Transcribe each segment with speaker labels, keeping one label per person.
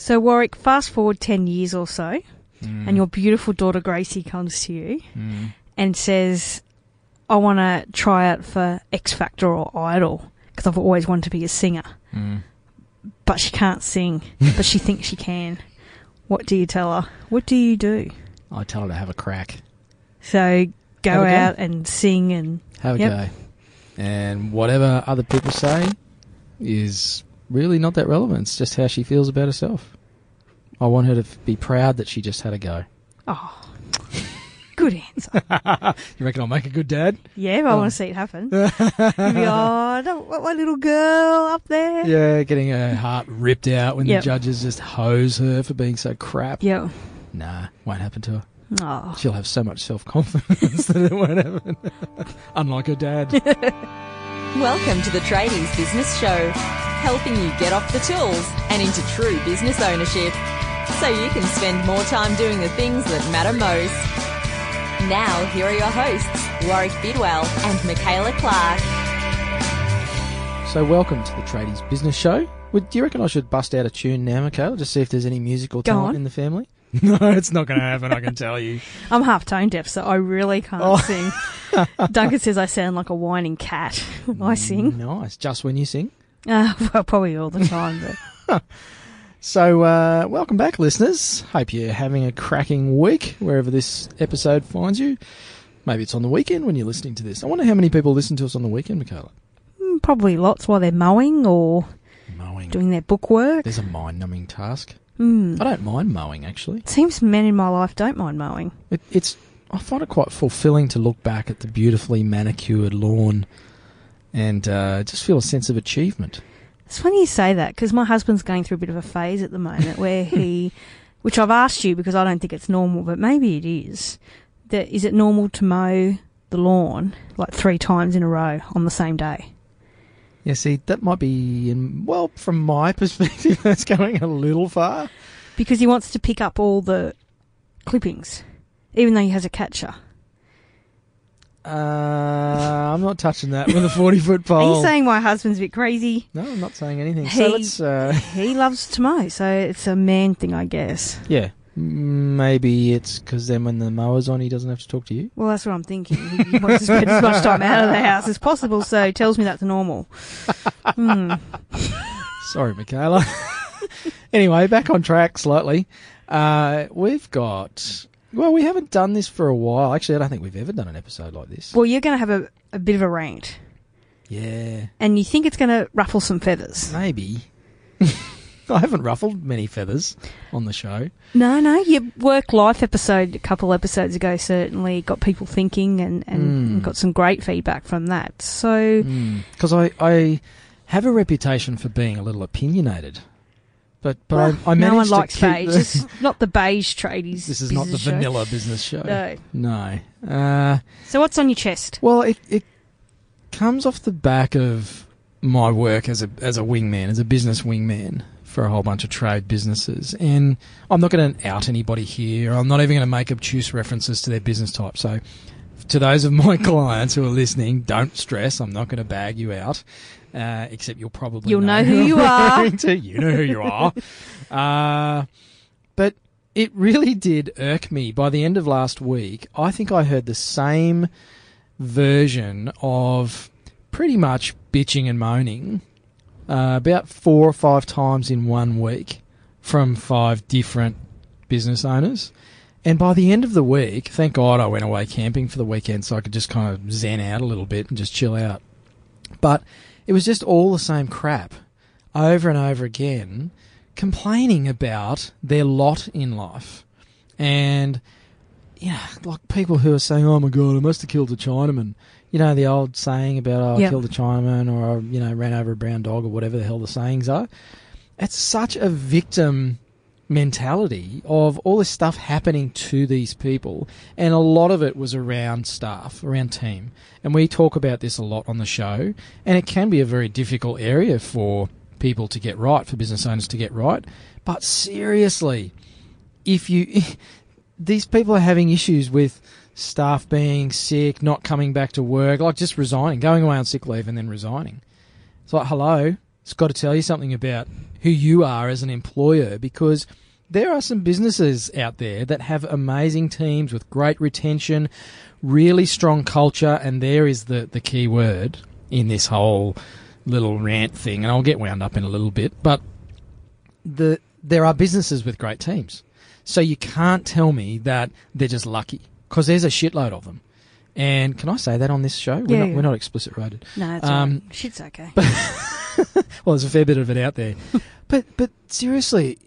Speaker 1: So, Warwick, fast forward 10 years or so, and your beautiful daughter Gracie comes to you
Speaker 2: Mm.
Speaker 1: and says, I want to try out for X Factor or Idol because I've always wanted to be a singer.
Speaker 2: Mm.
Speaker 1: But she can't sing, but she thinks she can. What do you tell her? What do you do?
Speaker 2: I tell her to have a crack.
Speaker 1: So, go
Speaker 2: a go.
Speaker 1: out and sing and.
Speaker 2: Have a
Speaker 1: Yep.
Speaker 2: go. And whatever other people say is really not that relevant. It's just how she feels about herself. I want her to f- be proud that she just had a go.
Speaker 1: Oh, good answer.
Speaker 2: You reckon I'll make a good dad?
Speaker 1: Yeah, but I
Speaker 2: Oh.
Speaker 1: want to see it happen. You'd be, oh, I don't want my little girl up there.
Speaker 2: Yeah, getting her heart ripped out when
Speaker 1: Yep.
Speaker 2: the judges just hose her for being so crap.
Speaker 1: Yeah.
Speaker 2: Nah, won't happen to her.
Speaker 1: Oh.
Speaker 2: She'll have so much self confidence that it won't happen. Unlike her dad.
Speaker 3: Welcome to the Tradies Business Show, helping you get off the tools and into true business ownership so you can spend more time doing the things that matter most. Now, here are your hosts, Warwick Bidwell and Michaela Clark.
Speaker 2: So, welcome to the Tradies Business Show. Would, do you reckon I should bust out a tune now, Michaela, just see if there's any musical
Speaker 1: Go
Speaker 2: talent
Speaker 1: on.
Speaker 2: in the family? No, it's not going to happen, I can tell you.
Speaker 1: I'm half tone deaf, so I really can't
Speaker 2: Oh.
Speaker 1: sing. Duncan says I sound like a whining cat when I sing.
Speaker 2: Nice. Just when you sing.
Speaker 1: Uh, well, probably all the time, but
Speaker 2: So, uh, welcome back, listeners. Hope you're having a cracking week wherever this episode finds you. Maybe it's on the weekend when you're listening to this. I wonder how many people listen to us on the weekend, Michaela.
Speaker 1: mm, probably lots while they're mowing or
Speaker 2: Mowing.
Speaker 1: doing their book work.
Speaker 2: There's a mind numbing task.
Speaker 1: Mm.
Speaker 2: I don't mind mowing, actually.
Speaker 1: It seems men in my life don't mind mowing.
Speaker 2: It, it's I find it quite fulfilling to look back at the beautifully manicured lawn and uh, just feel a sense of achievement.
Speaker 1: It's funny you say that because my husband's going through a bit of a phase at the moment where he, which I've asked you because I don't think it's normal, but maybe it is. That is it normal to mow the lawn like three times in a row on the same day?
Speaker 2: Yeah, see, that might be, in, well, from my perspective, that's going a little far.
Speaker 1: Because he wants to pick up all the clippings, even though he has a catcher.
Speaker 2: Uh, I'm not touching that with a 40 foot pole.
Speaker 1: Are you saying my husband's a bit crazy?
Speaker 2: no, I'm not saying anything.
Speaker 1: He-
Speaker 2: So let's, uh,
Speaker 1: He loves to mow, so it's a man thing, I guess.
Speaker 2: yeah, maybe it's because then when the mower's on, he doesn't have to talk to you.
Speaker 1: Well, that's what I'm thinking. He he wants to spend as much time out of the house as possible, so he tells me that's normal. Hmm.
Speaker 2: Sorry, Michaela. anyway, back on track slightly. Uh, we've got. Well, we haven't done this for a while. Actually, I don't think we've ever done an episode like this.
Speaker 1: Well, you're going to have a, a bit of a rant,
Speaker 2: Yeah,
Speaker 1: and you think it's going to ruffle some feathers.
Speaker 2: maybe. I haven't ruffled many feathers on the show.
Speaker 1: No, no, your work life episode a couple episodes ago certainly got people thinking and, and
Speaker 2: Mm.
Speaker 1: got some great feedback from that. So,
Speaker 2: Because I, I have a reputation for being a little opinionated. But but
Speaker 1: well,
Speaker 2: I, I
Speaker 1: no one
Speaker 2: managed
Speaker 1: likes
Speaker 2: to keep
Speaker 1: beige.
Speaker 2: the-
Speaker 1: is not the beige tradies.
Speaker 2: this is not the
Speaker 1: show.
Speaker 2: vanilla business show.
Speaker 1: No.
Speaker 2: No. Uh,
Speaker 1: So, what's on your chest?
Speaker 2: Well, it it comes off the back of my work as a as a wingman, as a business wingman for a whole bunch of trade businesses. And I'm not going to out anybody here. I'm not even going to make obtuse references to their business type. So, to those of my clients who are listening, don't stress. I'm not going to bag you out. Uh, except you'll probably
Speaker 1: You'll know who
Speaker 2: I'm
Speaker 1: you are.
Speaker 2: to. You know who you are. uh, but it really did irk me. By the end of last week, I think I heard the same version of pretty much bitching and moaning uh, about four or five times in one week from five different business owners. And by the end of the week, thank God I went away camping for the weekend so I could just kind of zen out a little bit and just chill out. But it was just all the same crap over and over again, complaining about their lot in life. And, yeah, like people who are saying, oh my God, I must have killed a Chinaman. You know, the old saying about, oh, I
Speaker 1: Yep.
Speaker 2: killed a Chinaman or, I, you know, ran over a brown dog or whatever the hell the sayings are. It's such a victim mentality of all this stuff happening to these people and a lot of it was around staff around team. And we talk about this a lot on the show and it can be a very difficult area for people to get right for business owners to get right. But seriously if you these people are having issues with staff being sick not coming back to work like just resigning going away on sick leave and then resigning. It's like hello It's got to tell you something about who you are as an employer because there are some businesses out there that have amazing teams with great retention, really strong culture, and there is the, the key word in this whole little rant thing, and I'll get wound up in a little bit, but the there are businesses with great teams. So you can't tell me that they're just lucky because there's a shitload of them. And can I say that on this show? We're,
Speaker 1: Yeah,
Speaker 2: not,
Speaker 1: yeah.
Speaker 2: we're not explicit rated.
Speaker 1: No, it's
Speaker 2: Um,
Speaker 1: right. Shit's okay.
Speaker 2: well, there's a fair bit of it out there. but but seriously,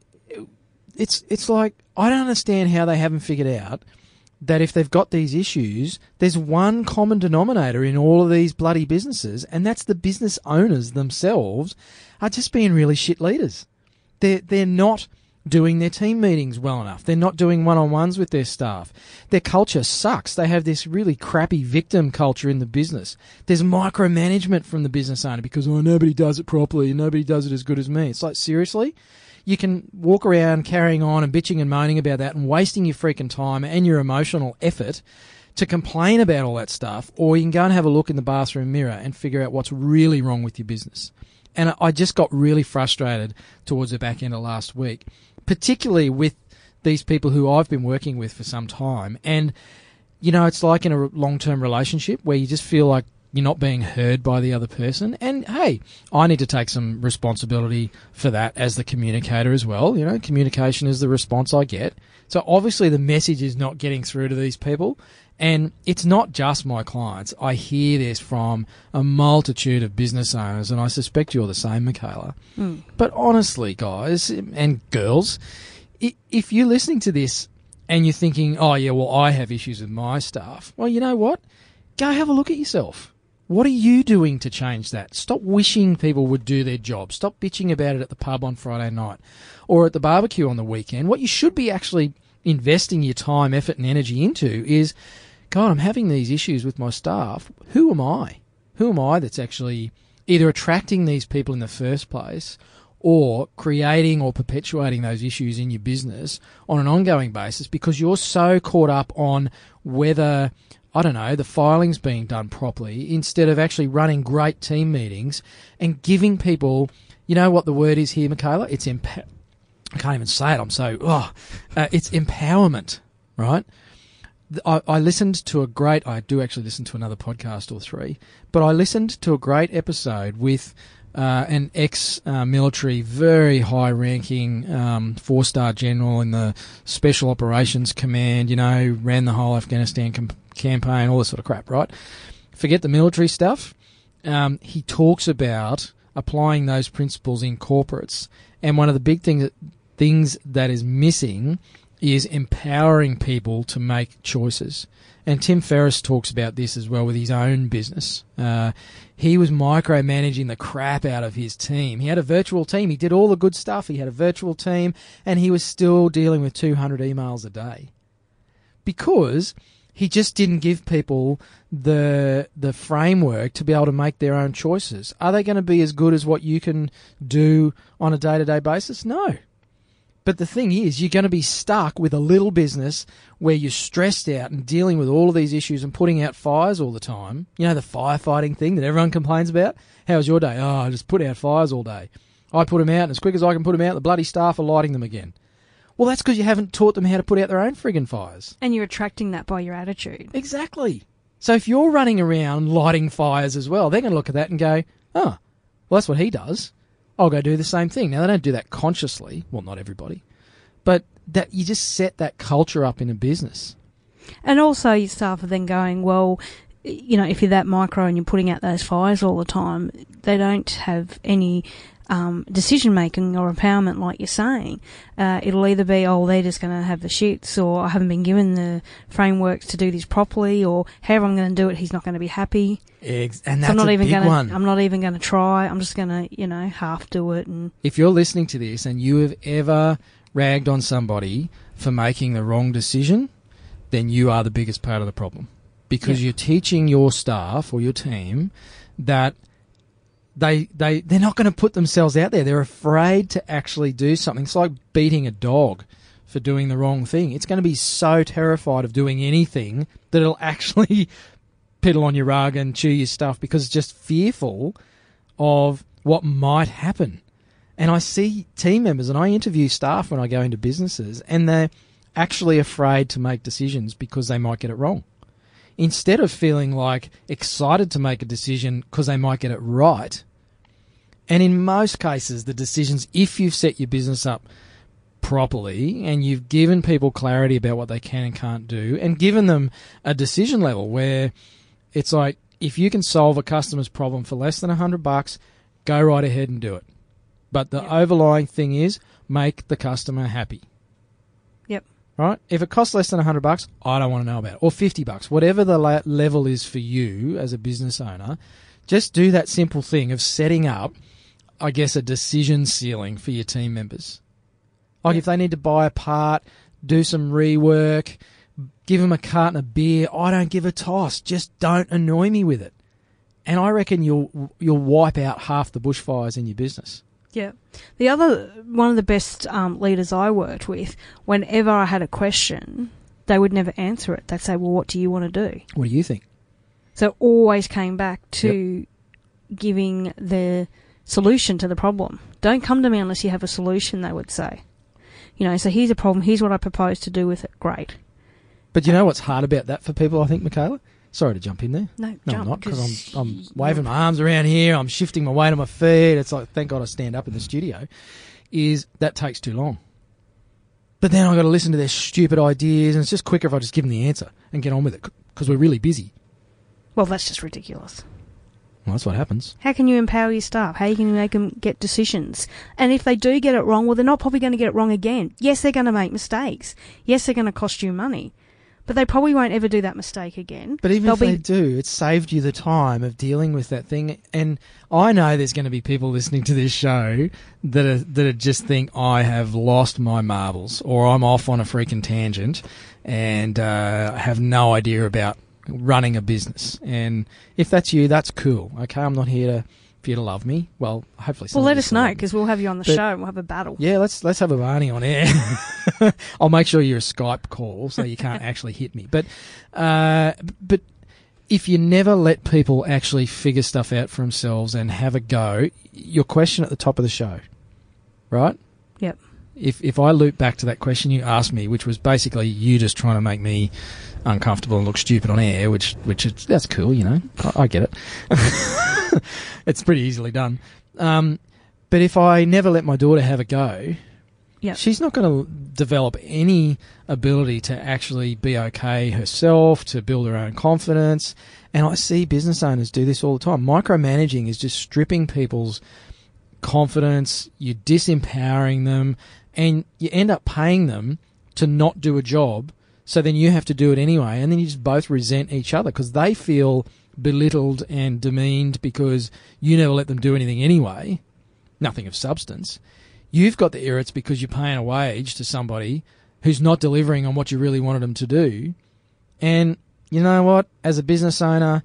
Speaker 2: it's it's like I don't understand how they haven't figured out that if they've got these issues, there's one common denominator in all of these bloody businesses, and that's the business owners themselves are just being really shit leaders. They're they're not doing their team meetings well enough. They're not doing one-on-ones with their staff. Their culture sucks. They have this really crappy victim culture in the business. There's micromanagement from the business owner because oh nobody does it properly and nobody does it as good as me. It's like seriously? You can walk around carrying on and bitching and moaning about that and wasting your freaking time and your emotional effort to complain about all that stuff, or you can go and have a look in the bathroom mirror and figure out what's really wrong with your business. And I just got really frustrated towards the back end of last week, particularly with these people who I've been working with for some time. And, you know, it's like in a long term relationship where you just feel like you're not being heard by the other person. And hey, I need to take some responsibility for that as the communicator as well. You know, communication is the response I get. So obviously the message is not getting through to these people. And it's not just my clients. I hear this from a multitude of business owners, and I suspect you're the same, Michaela. Hmm. But honestly, guys and girls, if you're listening to this and you're thinking, oh, yeah, well, I have issues with my staff, well, you know what? Go have a look at yourself. What are you doing to change that? Stop wishing people would do their job. Stop bitching about it at the pub on Friday night or at the barbecue on the weekend. What you should be actually investing your time, effort, and energy into is God, I'm having these issues with my staff. Who am I? Who am I that's actually either attracting these people in the first place or creating or perpetuating those issues in your business on an ongoing basis because you're so caught up on whether I don't know, the filing's being done properly instead of actually running great team meetings and giving people, you know what the word is here, Michaela? It's emp- I can't even say it. I'm so, oh, uh, it's empowerment, right? I, I listened to a great, I do actually listen to another podcast or three, but I listened to a great episode with uh, an ex uh, military, very high ranking um, four star general in the Special Operations Command, you know, ran the whole Afghanistan com- campaign, all this sort of crap, right? Forget the military stuff. Um, he talks about applying those principles in corporates. And one of the big things that, things that is missing is empowering people to make choices. And Tim Ferriss talks about this as well with his own business. Uh, he was micromanaging the crap out of his team. He had a virtual team. He did all the good stuff. He had a virtual team, and he was still dealing with 200 emails a day because he just didn't give people the the framework to be able to make their own choices. Are they going to be as good as what you can do on a day to day basis? No. But the thing is, you're going to be stuck with a little business where you're stressed out and dealing with all of these issues and putting out fires all the time. You know, the firefighting thing that everyone complains about? How was your day? Oh, I just put out fires all day. I put them out, and as quick as I can put them out, the bloody staff are lighting them again. Well, that's because you haven't taught them how to put out their own friggin' fires.
Speaker 1: And you're attracting that by your attitude.
Speaker 2: Exactly. So if you're running around lighting fires as well, they're going to look at that and go, oh, well, that's what he does. I'll go do the same thing. Now, they don't do that consciously. Well, not everybody. But that you just set that culture up in a business.
Speaker 1: And also, your staff are then going, well, you know, if you're that micro and you're putting out those fires all the time, they don't have any um, decision making or empowerment, like you're saying. Uh, it'll either be, oh, they're just going to have the shits, or I haven't been given the frameworks to do this properly, or however I'm going to do it, he's not going to be happy.
Speaker 2: Ex- and
Speaker 1: So I'm not
Speaker 2: a
Speaker 1: even
Speaker 2: big
Speaker 1: going
Speaker 2: one.
Speaker 1: to. I'm not even going to try. I'm just going to, you know, half do it and.
Speaker 2: if you're listening to this and you have ever ragged on somebody for making the wrong decision, then you are the biggest part of the problem. Because
Speaker 1: Yeah.
Speaker 2: you're teaching your staff or your team that they they they're not going to put themselves out there. They're afraid to actually do something. It's like beating a dog for doing the wrong thing. It's going to be so terrified of doing anything that it'll actually piddle on your rug and chew your stuff because it's just fearful of what might happen. And I see team members and I interview staff when I go into businesses and they're actually afraid to make decisions because they might get it wrong. Instead of feeling like excited to make a decision because they might get it right. And in most cases, the decisions, if you've set your business up properly and you've given people clarity about what they can and can't do and given them a decision level where it's like, if you can solve a customer's problem for less than a hundred bucks, go right ahead and do it. But the
Speaker 1: Yep.
Speaker 2: overlying thing is make the customer happy. Right? If it costs less than a hundred bucks, I don't want to know about it. Or fifty bucks, whatever the la- level is for you as a business owner, just do that simple thing of setting up, I guess, a decision ceiling for your team members. Like if they need to buy a part, do some rework, give them a carton of beer. I don't give a toss. Just don't annoy me with it. And I reckon you'll you'll wipe out half the bushfires in your business.
Speaker 1: Yeah. The other one of the best um, leaders I worked with, whenever I had a question, they would never answer it. They'd say, "Well, what do you want to do?"
Speaker 2: What do you think?
Speaker 1: So it always came back to giving the solution to the problem. Don't come to me unless you have a solution. They would say. You know, so here's a problem. Here's what I propose to do with it. Great.
Speaker 2: But you know what's hard about that for people? I think, Michaela. Sorry to jump in there.
Speaker 1: No,
Speaker 2: No, I'm not because I'm, I'm waving my arms around here. I'm shifting my weight on my feet. It's like, thank God I stand up in the studio. Is that takes too long. But then I've got to listen to their stupid ideas, and it's just quicker if I just give them the answer and get on with it because we're really busy.
Speaker 1: Well, that's just ridiculous.
Speaker 2: Well, that's what happens.
Speaker 1: How can you empower your staff? How can you make them get decisions? And if they do get it wrong, well, they're not probably going to get it wrong again. Yes, they're going to make mistakes. Yes, they're going to cost you money. But they probably won't ever do that mistake again.
Speaker 2: But even
Speaker 1: They'll
Speaker 2: if they do, it's saved you the time of dealing with that thing. And I know there's going to be people listening to this show that are, that are just think I have lost my marbles or I'm off on a freaking tangent and uh, have no idea about running a business. And if that's you, that's cool. Okay, I'm not here to for you to love me. Well, hopefully.
Speaker 1: Well, let us know because we'll have you on the
Speaker 2: But-
Speaker 1: show and we'll have a battle.
Speaker 2: Yeah, let's let's have a Barney on air. I'll make sure you're a Skype call so you can't actually hit me. But uh, but if you never let people actually figure stuff out for themselves and have a go, your question at the top of the show, right?
Speaker 1: Yep.
Speaker 2: If if I loop back to that question you asked me, which was basically you just trying to make me uncomfortable and look stupid on air, which which is, that's cool, you know, I, I get it. it's pretty easily done. Um, but if I never let my daughter have a go,
Speaker 1: Yep.
Speaker 2: she's not going to develop any ability to actually be okay herself, to build her own confidence. And I see business owners do this all the time. Micromanaging is just stripping people's confidence, you're disempowering them, and you end up paying them to not do a job. So then you have to do it anyway, and then you just both resent each other because they feel belittled and demeaned because you never let them do anything anyway. Nothing of substance. You've got the irrits because you're paying a wage to somebody who's not delivering on what you really wanted them to do. And you know what? As a business owner,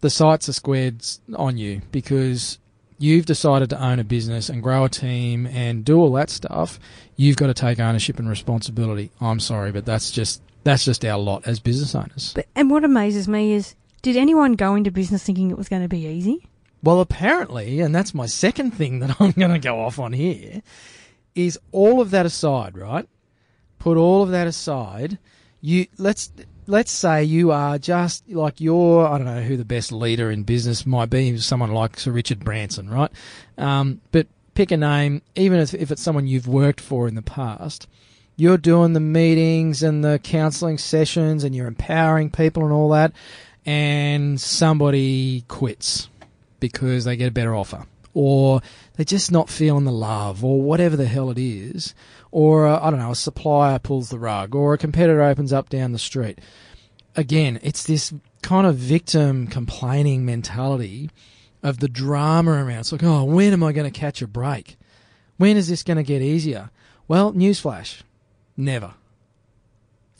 Speaker 2: the sights are squared on you because you've decided to own a business and grow a team and do all that stuff. You've got to take ownership and responsibility. I'm sorry, but that's just that's just our lot as business owners.
Speaker 1: But, and what amazes me is, did anyone go into business thinking it was going to be easy?
Speaker 2: Well, apparently, and that's my second thing that I'm going to go off on here, is all of that aside, right? Put all of that aside. You let's let's say you are just like you're I don't know who the best leader in business might be, someone like Sir Richard Branson, right? Um, but pick a name, even if, if it's someone you've worked for in the past. You're doing the meetings and the counselling sessions, and you're empowering people and all that, and somebody quits because they get a better offer or they're just not feeling the love or whatever the hell it is or uh, I don't know a supplier pulls the rug or a competitor opens up down the street. Again it's this kind of victim complaining mentality of the drama around. It's like oh when am I going to catch a break? When is this going to get easier? Well newsflash. Never.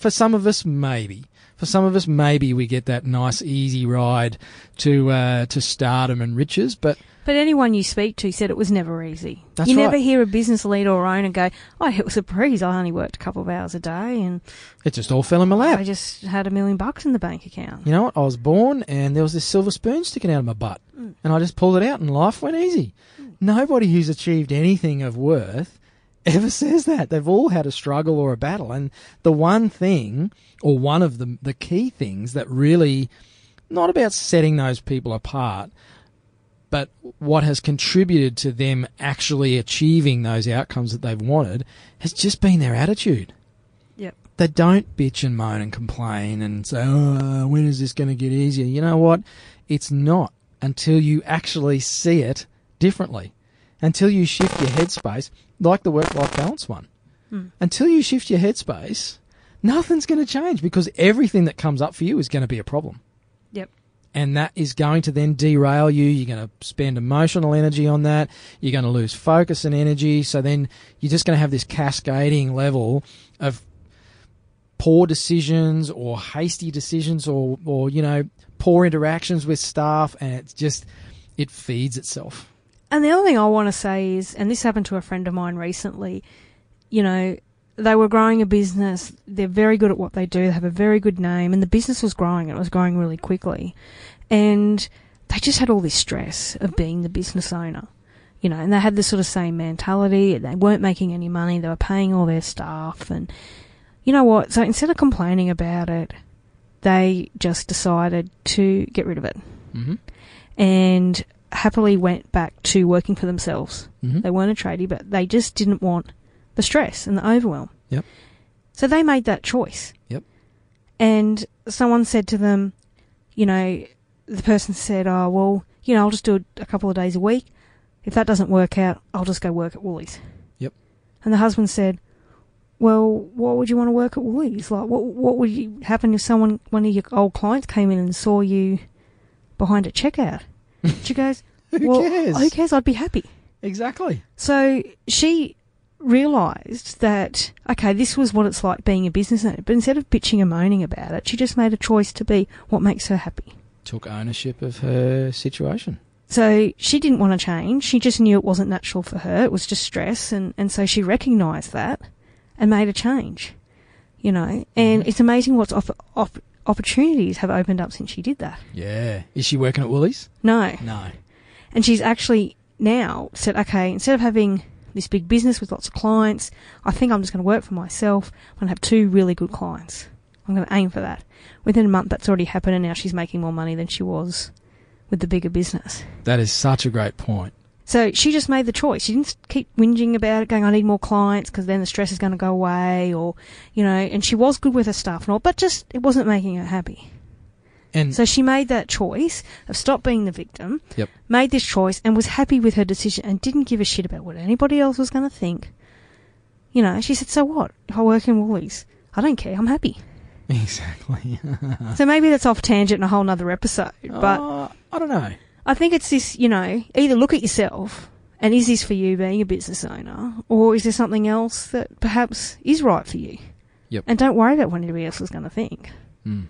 Speaker 2: For some of us, maybe. For some of us, maybe we get that nice, easy ride to uh, to stardom and riches. But
Speaker 1: But anyone you speak to said it was never easy.
Speaker 2: That's
Speaker 1: you
Speaker 2: right.
Speaker 1: never hear a business leader or owner go, "Oh, it was a breeze. I only worked a couple of hours a day, and
Speaker 2: it just all fell in my lap.
Speaker 1: I just had a million bucks in the bank account."
Speaker 2: You know what? I was born and there was this silver spoon sticking out of my butt.
Speaker 1: Mm.
Speaker 2: And I just pulled it out and life went easy. Nobody who's achieved anything of worth ever says that. They've all had a struggle or a battle. And the one thing, or one of the, the key things that really, not about setting those people apart, but what has contributed to them actually achieving those outcomes that they've wanted has just been their attitude
Speaker 1: Yep.
Speaker 2: they don't bitch and moan and complain and say, oh, when is this going to get easier? You know what? It's not until you actually see it differently. Until you shift your headspace, like the work life balance one.
Speaker 1: Hmm.
Speaker 2: Until you shift your headspace, nothing's going to change because everything that comes up for you is going to be a problem. And that is going to then derail you. You're going to spend emotional energy on that. You're going to lose focus and energy. So then you're just going to have this cascading level of poor decisions or hasty decisions or, or you know poor interactions with staff and it's just it feeds itself
Speaker 1: And the other thing I want to say is, and this happened to a friend of mine recently, you know, they were growing a business. They're very good at what they do. They have a very good name, and the business was growing. It was growing really quickly, and they just had all this stress of being the business owner, you know. And they had this sort of same mentality. They weren't making any money. They were paying all their staff, and you know what? So instead of complaining about it, they just decided to get rid of it
Speaker 2: mm-hmm.
Speaker 1: and happily went back to working for themselves.
Speaker 2: Mm-hmm.
Speaker 1: They weren't a tradie, but they just didn't want the stress and the overwhelm.
Speaker 2: Yep.
Speaker 1: So they made that choice.
Speaker 2: Yep.
Speaker 1: And someone said to them, you know, the person said, oh, well, you know, I'll just do it a couple of days a week. If that doesn't work out, I'll just go work at Woolies.
Speaker 2: Yep.
Speaker 1: And the husband said, well, what would you want to work at Woolies? Like, what what would you, happen if someone, one of your old clients came in and saw you behind a checkout? she goes,
Speaker 2: who
Speaker 1: well,
Speaker 2: cares
Speaker 1: who cares? I'd be happy.
Speaker 2: exactly
Speaker 1: So she realised that, okay, this was what it's like being a business owner. But instead of bitching and moaning about it, she just made a choice to be what makes her happy.
Speaker 2: took ownership of her situation
Speaker 1: So she didn't want to change. She just knew it wasn't natural for her. It was just stress. And, and so she recognised that and made a change, you know. And
Speaker 2: Mhm.
Speaker 1: it's amazing what's off, off, opportunities have opened up since she did that.
Speaker 2: yeah is she working at woolies
Speaker 1: No.
Speaker 2: no
Speaker 1: And she's actually now said, okay, instead of having this big business with lots of clients, I think I'm just going to work for myself. I'm going to have two really good clients. I'm going to aim for that. Within a month, that's already happened, and now she's making more money than she was with the bigger business.
Speaker 2: that is such a great point
Speaker 1: So she just made the choice. She didn't keep whinging about it, going, I need more clients because then the stress is going to go away, or, you know, and she was good with her staff and all, but just it wasn't making her happy.
Speaker 2: And
Speaker 1: So she made that choice of stop being the victim,
Speaker 2: Yep.
Speaker 1: made this choice, and was happy with her decision and didn't give a shit about what anybody else was going to think. You know, she said, So what? I work in Woolies, I don't care, I'm happy.
Speaker 2: exactly
Speaker 1: So maybe that's off tangent in a whole nother episode, but
Speaker 2: Uh, i don't know
Speaker 1: I think it's this, you know, either look at yourself and is this for you being a business owner, or is there something else that perhaps is right for you?
Speaker 2: Yep.
Speaker 1: And don't worry about what anybody else is going to think.
Speaker 2: Mm.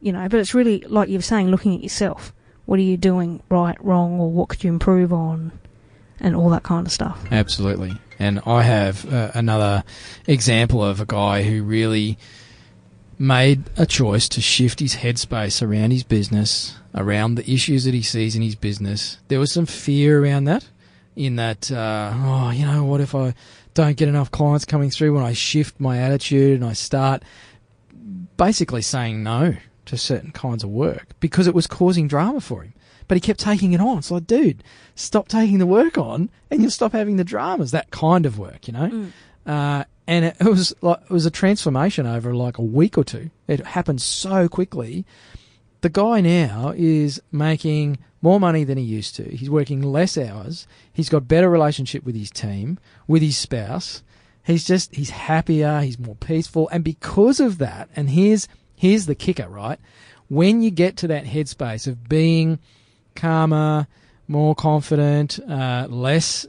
Speaker 1: You know, but it's really like you were saying, looking at yourself. What are you doing right, wrong, or what could you improve on, and all that kind of stuff.
Speaker 2: Absolutely. And I have uh, another example of a guy who really made a choice to shift his headspace around his business, around the issues that he sees in his business. There was some fear around that, in that, uh, oh, you know, what if I don't get enough clients coming through when I shift my attitude and I start basically saying no to certain kinds of work because it was causing drama for him. But he kept taking it on. It's like, dude, stop taking the work on and you'll stop having the dramas, that kind of work, you know?
Speaker 1: Mm.
Speaker 2: Uh, and it, it was like, it was a transformation over like a week or two. It happened so quickly. The guy now is making more money than he used to. He's working less hours. He's got better relationship with his team, with his spouse. He's just he's happier, he's more peaceful, and because of that, and here's here's the kicker, right? When you get to that headspace of being calmer, more confident, uh, less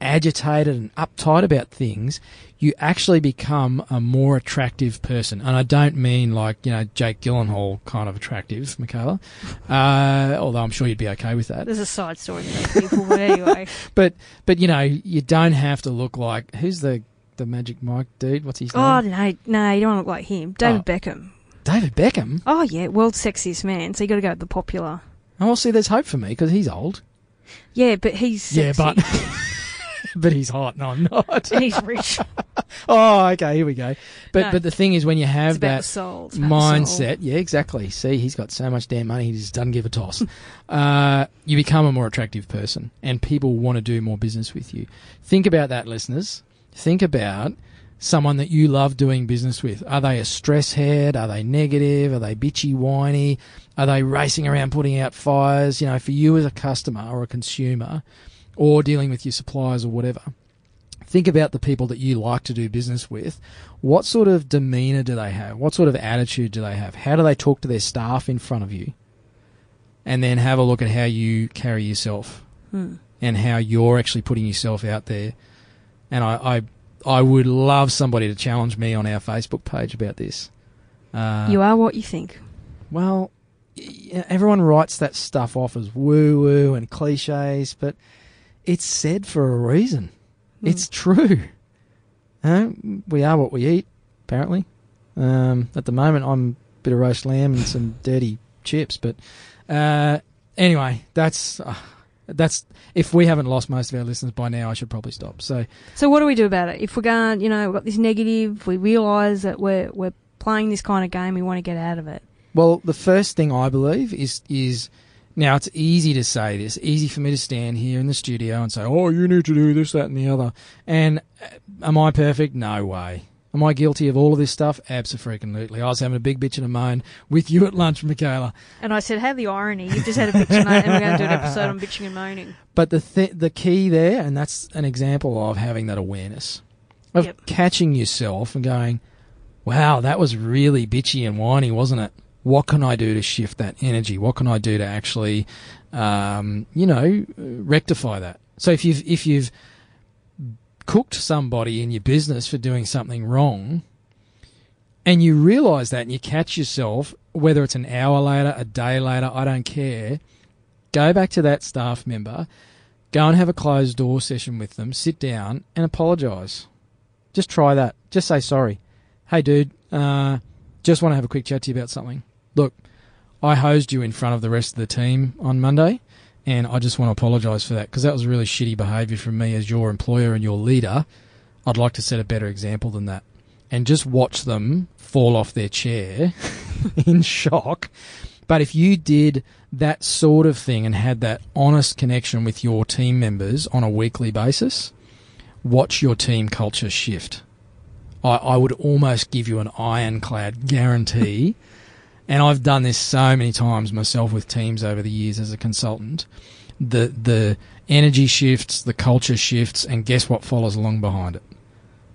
Speaker 2: agitated and uptight about things, you actually become a more attractive person. And I don't mean like, you know, Jake Gyllenhaal kind of attractive, Michaela. Uh, although I'm sure you'd be okay with that.
Speaker 1: There's a side story to those people, but anyway.
Speaker 2: But, but you know, you don't have to look like, who's the, the Magic Mike dude? What's his name?
Speaker 1: Oh, no, no, you don't want to look like him. David
Speaker 2: Oh.
Speaker 1: Beckham.
Speaker 2: David Beckham.
Speaker 1: Oh, yeah, world's sexiest man. So you got to go with the popular.
Speaker 2: Oh, well, see, there's hope for me because he's old.
Speaker 1: Yeah, but he's sexy.
Speaker 2: Yeah, but but he's hot. No, I'm not.
Speaker 1: and he's rich.
Speaker 2: Oh, okay, here we go. But
Speaker 1: No.
Speaker 2: but the thing is, when you have that
Speaker 1: soul. It's about the soul.
Speaker 2: mindset, yeah, exactly. See, he's got so much damn money, he just doesn't give a toss. uh, you become a more attractive person, and people want to do more business with you. Think about that, listeners. Think about someone that you love doing business with. Are they a stress head? Are they negative? Are they bitchy, whiny? Are they racing around putting out fires? You know, for you as a customer or a consumer, or dealing with your suppliers or whatever think about the people that you like to do business with. What sort of demeanor do they have? What sort of attitude do they have? How do they talk to their staff in front of you? And then have a look at how you carry yourself
Speaker 1: Hmm.
Speaker 2: and how you're actually putting yourself out there. And I, I, I would love somebody to challenge me on our Facebook page about this. Uh,
Speaker 1: You are what you think.
Speaker 2: well, everyone writes that stuff off as woo woo and cliches, but it's said for a reason.
Speaker 1: Hmm.
Speaker 2: It's true. Uh, we are what we eat, apparently. Um, at the moment, I'm a bit of roast lamb and some dirty chips, but uh, anyway, that's uh, that's. If we haven't lost most of our listeners by now, I should probably stop. So
Speaker 1: So what do we do about it? If we're going, you know, we've got this negative, we realise that we're we're playing this kind of game, we want to get out of it.
Speaker 2: Well, the first thing I believe is is now it's easy to say this, easy for me to stand here in the studio and say, "Oh, you need to do this, that, and the other." And uh, am I perfect? No way. Am I guilty of all of this stuff? Absolutely. I was having a big bitch and a moan with you at lunch, Michaela.
Speaker 1: And I said, have the irony. You've just had a bitch and moan, and we're going to do an episode on bitching and moaning.
Speaker 2: But the th- the key there, and that's an example of having that awareness of
Speaker 1: Yep.
Speaker 2: catching yourself and going, "Wow, that was really bitchy and whiny, wasn't it? What can I do to shift that energy? What can I do to actually, um, you know, rectify that?" So if you've if you've cooked somebody in your business for doing something wrong, and you realise that, and you catch yourself, whether it's an hour later, a day later, I don't care go back to that staff member, go and have a closed door session with them, sit down and apologise. Just try that. Just say sorry. Hey, dude, uh, just want to have a quick chat to you about something. Look, I hosed you in front of the rest of the team on Monday, and I just want to apologise for that because that was really shitty behaviour from me as your employer and your leader. I'd like to set a better example than that. And just watch them fall off their chair in shock. But if you did that sort of thing and had that honest connection with your team members on a weekly basis, watch your team culture shift. I, I would almost give you an ironclad guarantee. and I've done this so many times myself with teams over the years as a consultant. The the energy shifts, the culture shifts, and guess what follows along behind it?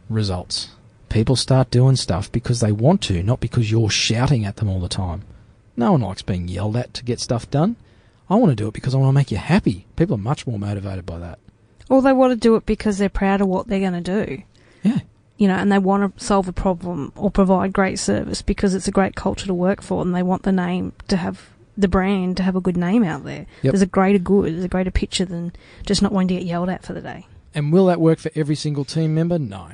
Speaker 2: Results. People start doing stuff because they want to, not because you're shouting at them all the time. No one likes being yelled at to get stuff done. I want to do it because I want to make you happy. People are much more motivated by that.
Speaker 1: Or they want to do it because they're proud of what they're going to do.
Speaker 2: Yeah.
Speaker 1: You know, and they want to solve a problem or provide great service because it's a great culture to work for and they want the name to have the brand to have a good name out there.
Speaker 2: Yep.
Speaker 1: There's a greater good, there's a greater picture than just not wanting to get yelled at for the day.
Speaker 2: And will that work for every single team member? No.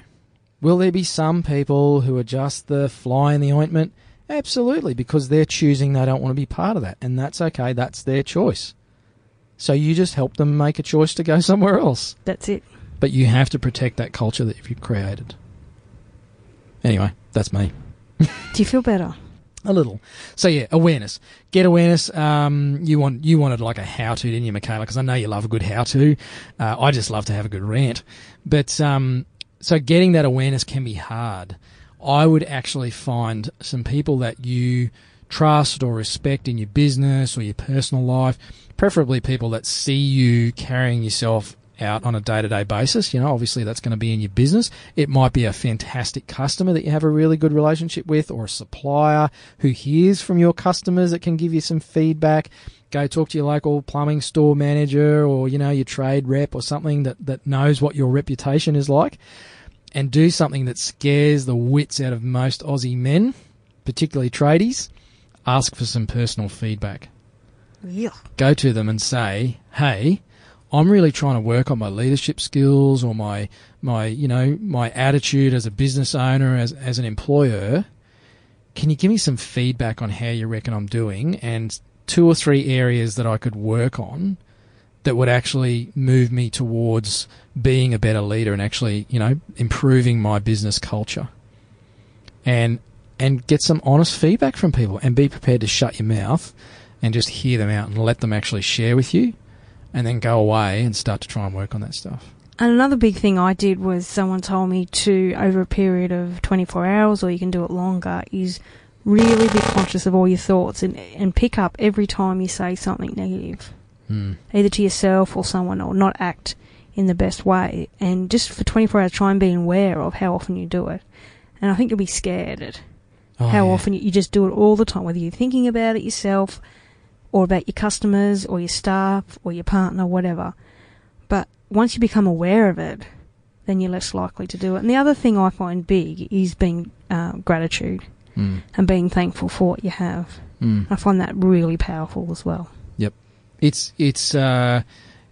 Speaker 2: Will there be some people who are just the fly in the ointment? Absolutely, because they're choosing they don't want to be part of that, and that's okay, that's their choice. So you just help them make a choice to go somewhere else.
Speaker 1: That's it.
Speaker 2: But you have to protect that culture that you've created. Anyway, that's me.
Speaker 1: Do you feel better?
Speaker 2: A little. So yeah, awareness. Get awareness. Um, you want you wanted like a how to, didn't you, Michaela? Because I know you love a good how to. Uh, I just love to have a good rant. But um, so getting that awareness can be hard. I would actually find some people that you trust or respect in your business or your personal life, preferably people that see you carrying yourself out on a day to day basis. You know, obviously that's going to be in your business. It might be a fantastic customer that you have a really good relationship with, or a supplier who hears from your customers that can give you some feedback. Go talk to your local plumbing store manager or, you know, your trade rep or something that, that knows what your reputation is like and do something that scares the wits out of most Aussie men, particularly tradies. Ask for some personal feedback
Speaker 1: Yeah.
Speaker 2: go to them and say, "Hey, I'm really trying to work on my leadership skills or my my you know my attitude as a business owner as as an employer. Can you give me some feedback on how you reckon I'm doing and two or three areas that I could work on that would actually move me towards being a better leader and actually you know improving my business culture and and get some honest feedback from people and be prepared to shut your mouth and just hear them out and let them actually share with you and then go away and start to try and work on that stuff.
Speaker 1: And another big thing I did was someone told me to, over a period of 24 hours, or you can do it longer, is really be conscious of all your thoughts and, and pick up every time you say something negative,
Speaker 2: Mm.
Speaker 1: either to yourself or someone, or not act in the best way. And just for 24 hours, try and be aware of how often you do it. And I think you'll be scared at
Speaker 2: Oh,
Speaker 1: how
Speaker 2: yeah.
Speaker 1: often you, you just do it all the time, whether you're thinking about it yourself or about your customers or your staff or your partner, whatever. But once you become aware of it, then you're less likely to do it. And the other thing I find big is being uh, gratitude
Speaker 2: Mm.
Speaker 1: and being thankful for what you have.
Speaker 2: Mm.
Speaker 1: I find that really powerful as well.
Speaker 2: Yep, it's it's uh,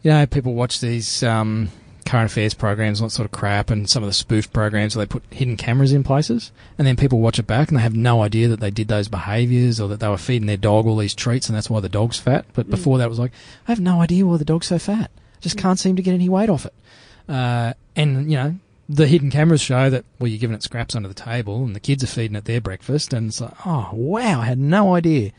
Speaker 2: you know people watch these um, current affairs programs, all that sort of crap, and some of the spoof programs where they put hidden cameras in places, and then people watch it back and they have no idea that they did those behaviours or that they were feeding their dog all these treats and that's why the dog's fat. But
Speaker 1: Mm.
Speaker 2: before that, it was like I have no idea why the dog's so fat. Just
Speaker 1: Mm.
Speaker 2: can't seem to get any weight off it. Uh, and you know the hidden cameras show that well you're giving it scraps under the table and the kids are feeding it their breakfast and it's like oh wow I had no idea.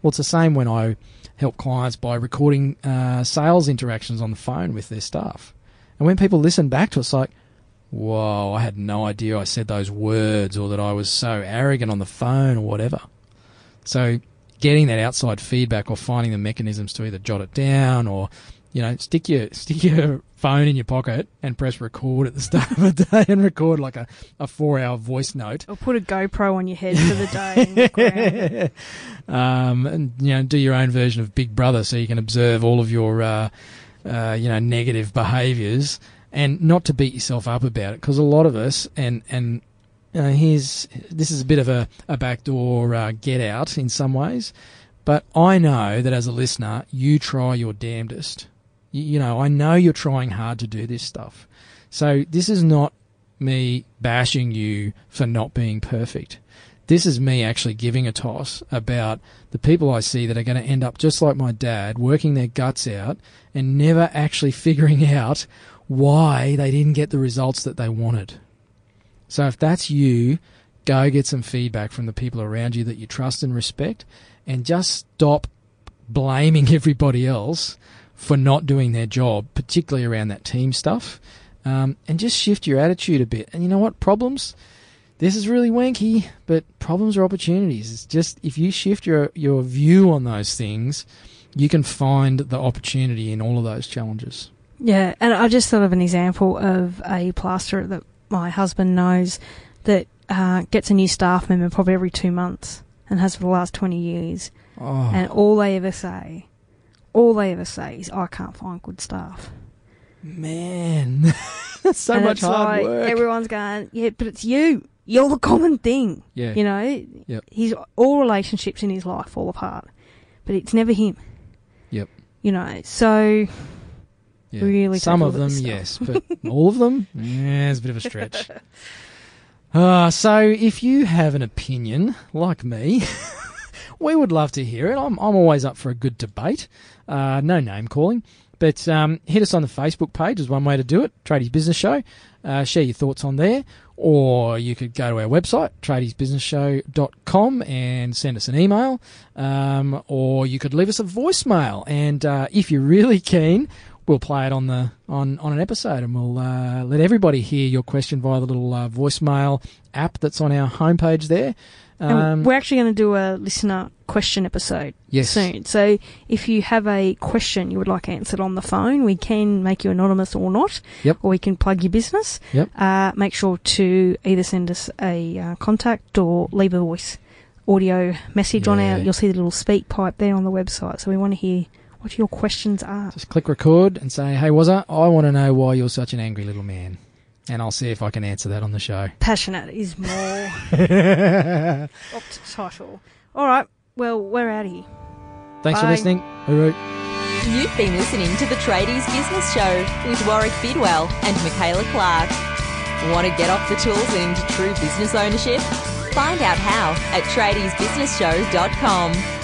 Speaker 2: Well, it's the same when I help clients by recording uh, sales interactions on the phone with their staff. And when people listen back to it, it's like, whoa, I had no idea I said those words or that I was so arrogant on the phone or whatever. So getting that outside feedback or finding the mechanisms to either jot it down or, you know, stick your stick your phone in your pocket and press record at the start of a day and record like a, a four hour voice note
Speaker 1: Or put a GoPro on your head for the day and
Speaker 2: um, and you know, do your own version of Big Brother, so you can observe all of your, uh, uh, you know, negative behaviours, and not to beat yourself up about it, because a lot of us, and and here's this is a bit of a, a backdoor uh, get out in some ways, but I know that as a listener, you try your damnedest. You, you know, I know you're trying hard to do this stuff, so this is not me bashing you for not being perfect this is me actually giving a toss about the people I see that are going to end up just like my dad, working their guts out and never actually figuring out why they didn't get the results that they wanted. So if that's you, go get some feedback from the people around you that you trust and respect and just stop blaming everybody else for not doing their job, particularly around that team stuff. Um, and just shift your attitude a bit. And you know what? Problems, this is really wanky, but problems are opportunities. It's just if you shift your, your view on those things, you can find the opportunity in all of those challenges.
Speaker 1: Yeah, and I just thought of an example of a plasterer that my husband knows that uh, gets a new staff member probably every two months and has for the last 20 years.
Speaker 2: Oh,
Speaker 1: And all they ever say, all they ever say is, I can't find good staff.
Speaker 2: man. So
Speaker 1: and
Speaker 2: much hard
Speaker 1: like,
Speaker 2: work.
Speaker 1: Everyone's going, yeah, but it's you. You're the common thing.
Speaker 2: yeah.
Speaker 1: You know,
Speaker 2: Yep.
Speaker 1: he's all relationships in his life fall apart, but it's never him.
Speaker 2: Yep.
Speaker 1: You know, so
Speaker 2: yeah.
Speaker 1: really
Speaker 2: Some of them, yes, but all of them, yeah, it's a bit of a stretch. Uh, so if you have an opinion like me, we would love to hear it. I'm, I'm always up for a good debate. Uh, no name calling. But um, hit us on the Facebook page is one way to do it, Tradies Business Show. Uh, share your thoughts on there. Or you could go to our website, tradiesbusinessshow.com, and send us an email. Um, or you could leave us a voicemail. And uh, if you're really keen, we'll play it on the on, on an episode, and we'll uh, let everybody hear your question via the little uh, voicemail app that's on our homepage there. Um,
Speaker 1: we're actually going to do a listener question episode
Speaker 2: yes.
Speaker 1: soon. So if you have a question you would like answered on the phone, we can make you anonymous or not.
Speaker 2: Yep.
Speaker 1: Or we can plug your business.
Speaker 2: Yep.
Speaker 1: Uh, make sure to either send us a uh, contact or leave a voice audio message on our. You'll see the little SpeakPipe there on the website. So we want to hear what your questions are.
Speaker 2: Just click record and say, "Hey, Wazza, I want to know why you're such an angry little man," and I'll see if I can answer that on the show.
Speaker 1: Passionate is more opt title. All right. Well, we're out of here.
Speaker 2: Thanks for listening. Hooroo.
Speaker 3: You've been listening to the Tradies Business Show with Warwick Bidwell and Michaela Clark. Want to get off the tools and into true business ownership? Find out how at tradiesbusinessshow.com.